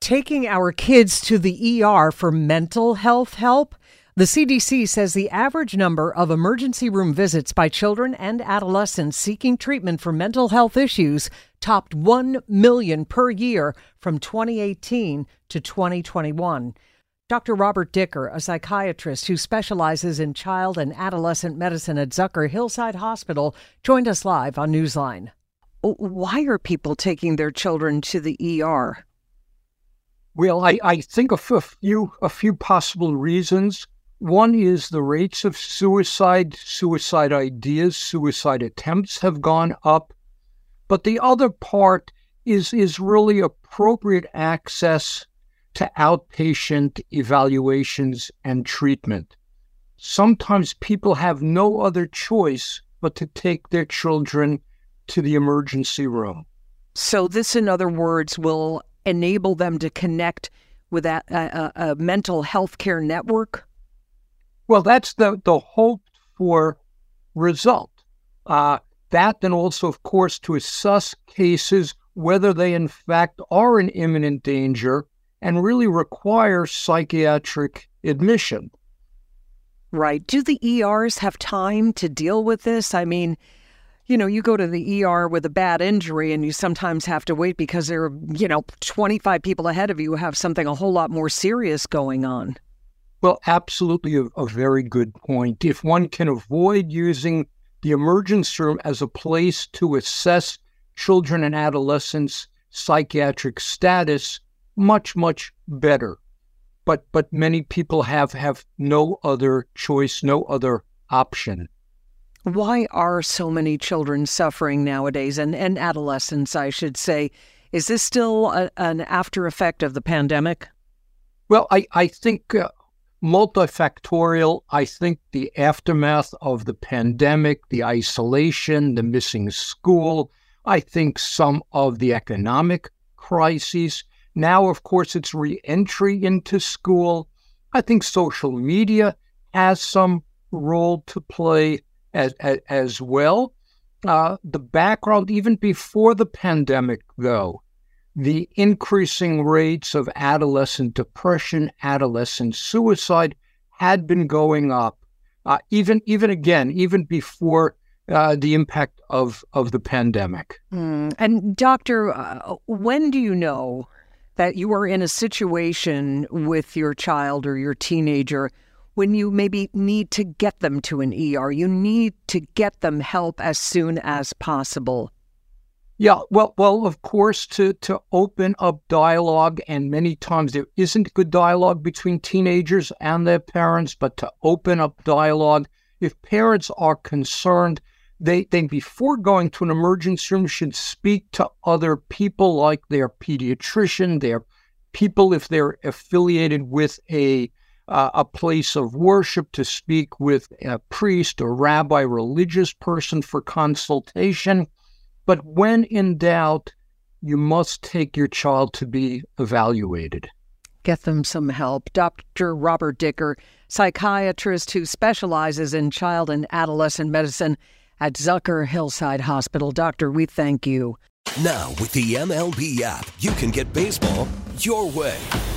Taking our kids to the ER for mental health help. The CDC says the average number of emergency room visits by children and adolescents seeking treatment for mental health issues topped 1 million per year from 2018 to 2021. Dr. Robert Dicker, a psychiatrist who specializes in child and adolescent medicine at Zucker Hillside Hospital, joined us live on Newsline. Why are people taking their children to the ER? Well, I, I think of a few a few possible reasons. One is the rates of suicide, suicide ideas, suicide attempts have gone up. But the other part is is really appropriate access to outpatient evaluations and treatment. Sometimes people have no other choice but to take their children to the emergency room. So, this, in other words, will enable them to connect with a, a, a mental health care network? Well, that's the, the hoped for result. Uh, that, and also, of course, to assess cases whether they in fact are in imminent danger and really require psychiatric admission. Right. Do the ERs have time to deal with this? I mean, you know, you go to the ER with a bad injury and you sometimes have to wait because there are, you know, 25 people ahead of you who have something a whole lot more serious going on. Well, absolutely a, a very good point. If one can avoid using the emergency room as a place to assess children and adolescents' psychiatric status, much, much better. But but many people have have no other choice, no other option. Why are so many children suffering nowadays and, and adolescents, I should say? Is this still a, an after effect of the pandemic? Well, I, I think uh, multifactorial. I think the aftermath of the pandemic, the isolation, the missing school, I think some of the economic crises. Now, of course, it's reentry into school. I think social media has some role to play as, as, as well. Uh, the background, even before the pandemic, though, the increasing rates of adolescent depression, adolescent suicide had been going up, uh, even even again, even before uh, the impact of of the pandemic. Mm. And doctor, uh, when do you know that you are in a situation with your child or your teenager when you maybe need to get them to an ER. You need to get them help as soon as possible. Yeah, well, well, of course, to to open up dialogue, and many times there isn't good dialogue between teenagers and their parents, but to open up dialogue, if parents are concerned, they they before going to an emergency room should speak to other people like their pediatrician, their people if they're affiliated with a uh, a place of worship, to speak with a priest or rabbi, religious person for consultation. But when in doubt, you must take your child to be evaluated. Get them some help. Dr. Robert Dicker, psychiatrist who specializes in child and adolescent medicine at Zucker Hillside Hospital. Doctor, we thank you. Now, with the MLB app, you can get baseball your way.